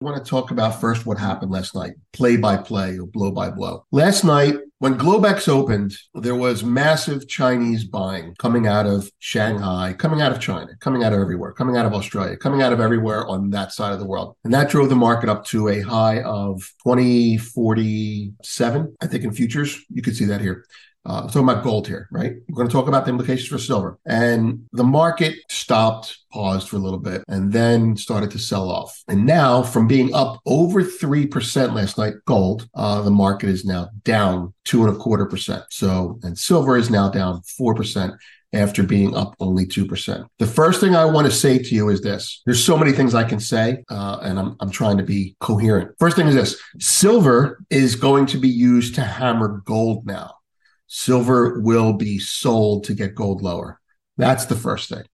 I want to talk about first what happened last night, play by play or blow by blow. Last night, when Globex opened, there was massive Chinese buying coming out of Shanghai, coming out of China, coming out of everywhere, coming out of Australia, coming out of everywhere on that side of the world. And that drove the market up to a high of 2047, I think in futures. You could see that here. Uh, I'm talking about gold here, right? We're going to talk about the implications for silver. And the market stopped, paused for a little bit, and then started to sell off. And now, from being up over 3% last night, gold, uh, the market is now down two and a quarter percent. So, and silver is now down 4% after being up only 2%. The first thing I want to say to you is this. There's so many things I can say, uh, and I'm, I'm trying to be coherent. First thing is this silver is going to be used to hammer gold now silver will be sold to get gold lower. That's the first thing.